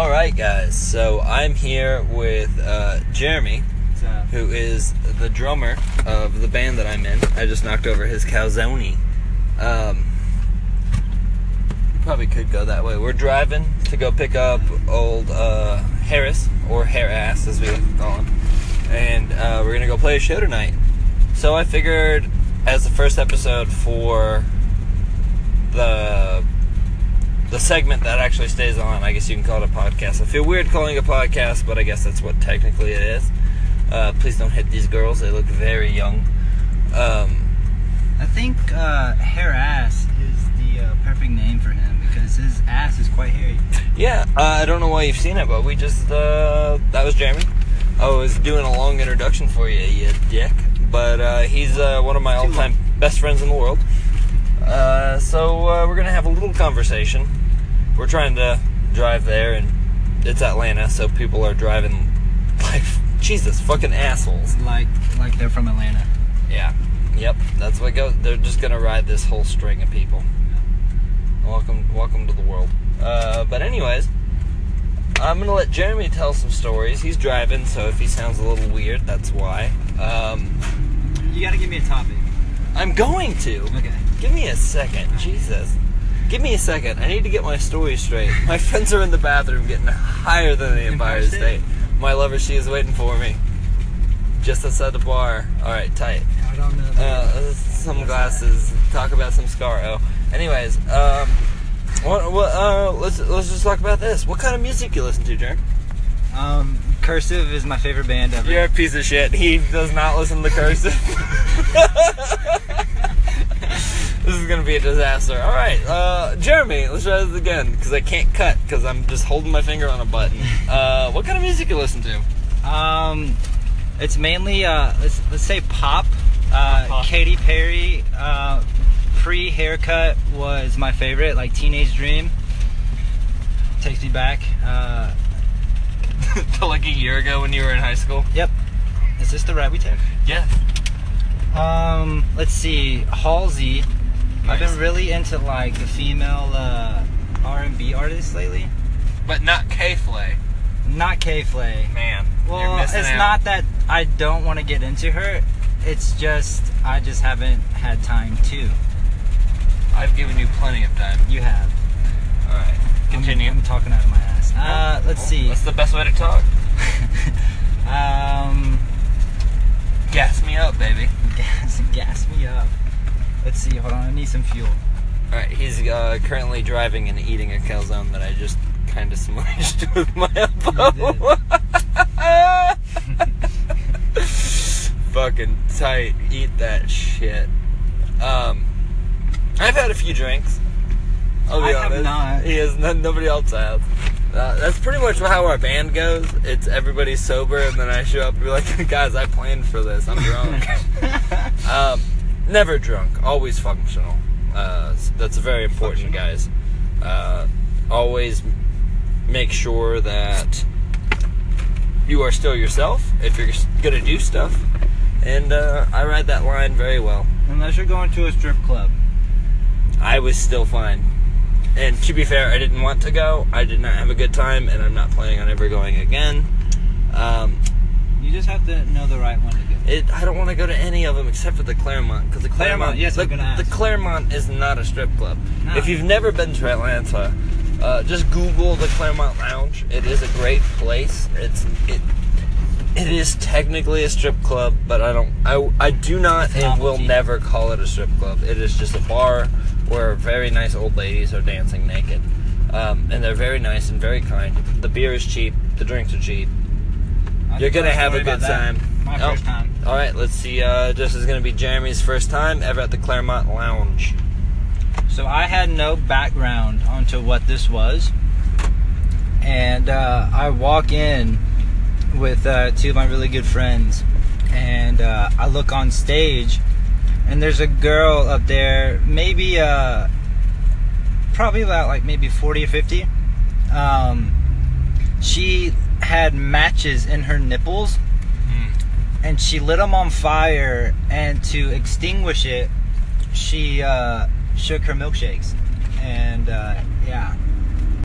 All right, guys. So I'm here with uh, Jeremy, who is the drummer of the band that I'm in. I just knocked over his calzone. Um, you probably could go that way. We're driving to go pick up old uh, Harris, or Hair Ass as we like to call him, and uh, we're gonna go play a show tonight. So I figured, as the first episode for the the segment that actually stays on. I guess you can call it a podcast. I feel weird calling it a podcast, but I guess that's what technically it is. Uh, please don't hit these girls; they look very young. Um, I think uh, hair ass is the uh, perfect name for him because his ass is quite hairy. yeah, uh, I don't know why you've seen it, but we just uh, that was Jeremy. I was doing a long introduction for you, you dick. But uh, he's uh, one of my all-time best friends in the world. So uh, we're gonna have a little conversation. We're trying to drive there, and it's Atlanta, so people are driving like Jesus fucking assholes. Like like they're from Atlanta. Yeah. Yep. That's what goes. They're just gonna ride this whole string of people. Welcome, welcome to the world. Uh, but anyways, I'm gonna let Jeremy tell some stories. He's driving, so if he sounds a little weird, that's why. Um, You gotta give me a topic. I'm going to. Okay. Give me a second, Jesus. Give me a second. I need to get my story straight. My friends are in the bathroom getting higher than the Empire State? My lover, she is waiting for me. Just outside the bar. All right, tight. I don't know. Uh, some glasses. Talk about some Scaro. Anyways, um, what, what, uh, let's let's just talk about this. What kind of music you listen to, Jerm? Um, Cursive is my favorite band ever. You're a piece of shit. He does not listen to cursive. this is gonna be a disaster. All right, uh, Jeremy, let's try this again because I can't cut because I'm just holding my finger on a button. Uh, what kind of music you listen to? Um, it's mainly uh, let's let's say pop. Uh, Pop. Katy Perry. Uh, Pre haircut was my favorite, like Teenage Dream. Takes me back. Uh, to like a year ago when you were in high school. yep. Is this the ride we took? Yeah. Um, let's see, Halsey. I've been really into like the female uh, R&B artists lately. But not K Flay. Not K Flay. Man, Well, it's out. not that I don't want to get into her. It's just I just haven't had time to. I've given you plenty of time. You have. All right, continue. I'm, I'm talking out of my ass. Uh, let's see. That's the best way to talk. um, Gas me up, baby. gas, gas me up. Let's see. Hold on. I need some fuel. All right, he's uh, currently driving and eating a calzone that I just kind of smushed with my elbow. Fucking tight. Eat that shit. Um, I've had a few drinks. I'll be I have honest. not. He has. None, nobody else has. Uh, that's pretty much how our band goes. It's everybody sober, and then I show up and be like, "Guys, I planned for this. I'm drunk." Um, never drunk, always functional. Uh, that's very important, guys. Uh, always make sure that you are still yourself if you're gonna do stuff. And uh, I ride that line very well. Unless you're going to a strip club. I was still fine. And to be fair, I didn't want to go. I did not have a good time, and I'm not planning on ever going again. Um, You just have to know the right one to go. It, I don't want to go to any of them except for the Claremont because the Claremont, Claremont, yes, the, the Claremont is not a strip club. No. If you've never been to Atlanta, uh, just Google the Claremont Lounge. It is a great place. It's it. It is technically a strip club, but I don't. I, I do not and will never call it a strip club. It is just a bar where very nice old ladies are dancing naked, um, and they're very nice and very kind. The beer is cheap. The drinks are cheap. I'll You're gonna have a good time. My Oh. first time. All right, let's see. Uh, this is gonna be Jeremy's first time ever at the Claremont Lounge. So I had no background onto what this was, and uh, I walk in with uh, two of my really good friends, and uh, I look on stage, and there's a girl up there, maybe uh, probably about like maybe 40 or 50. Um, she had matches in her nipples. And she lit them on fire and to extinguish it she uh, shook her milkshakes. And uh, yeah